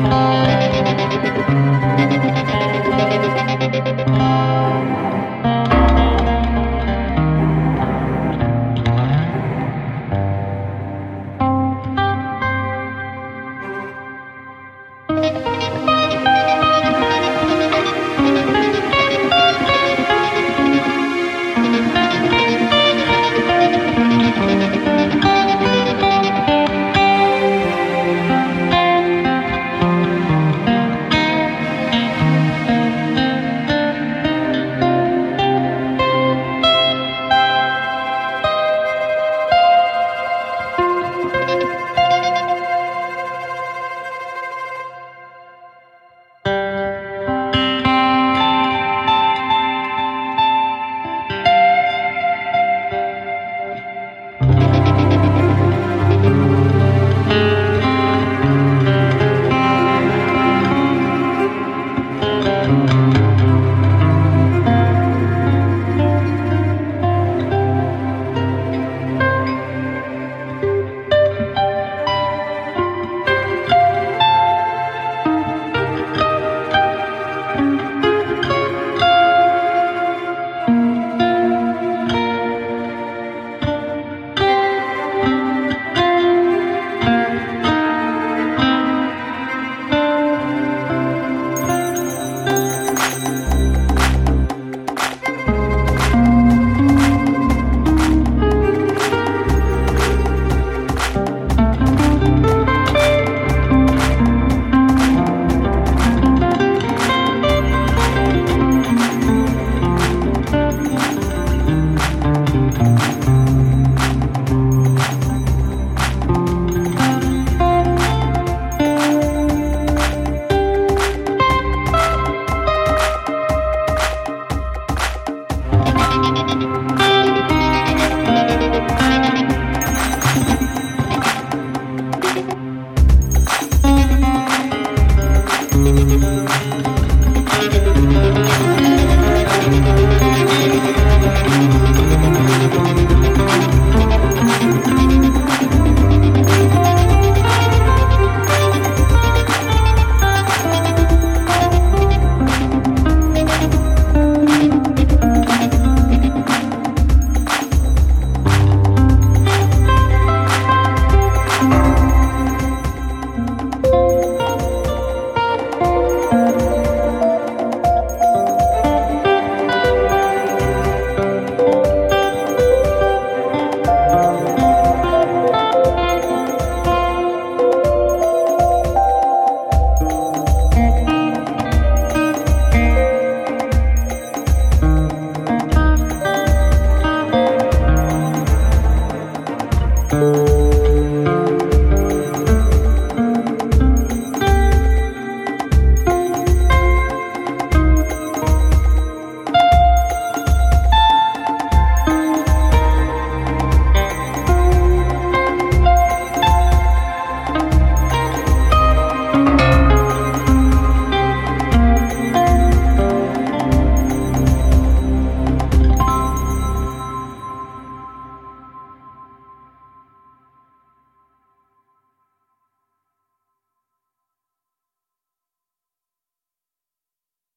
Thank you. Música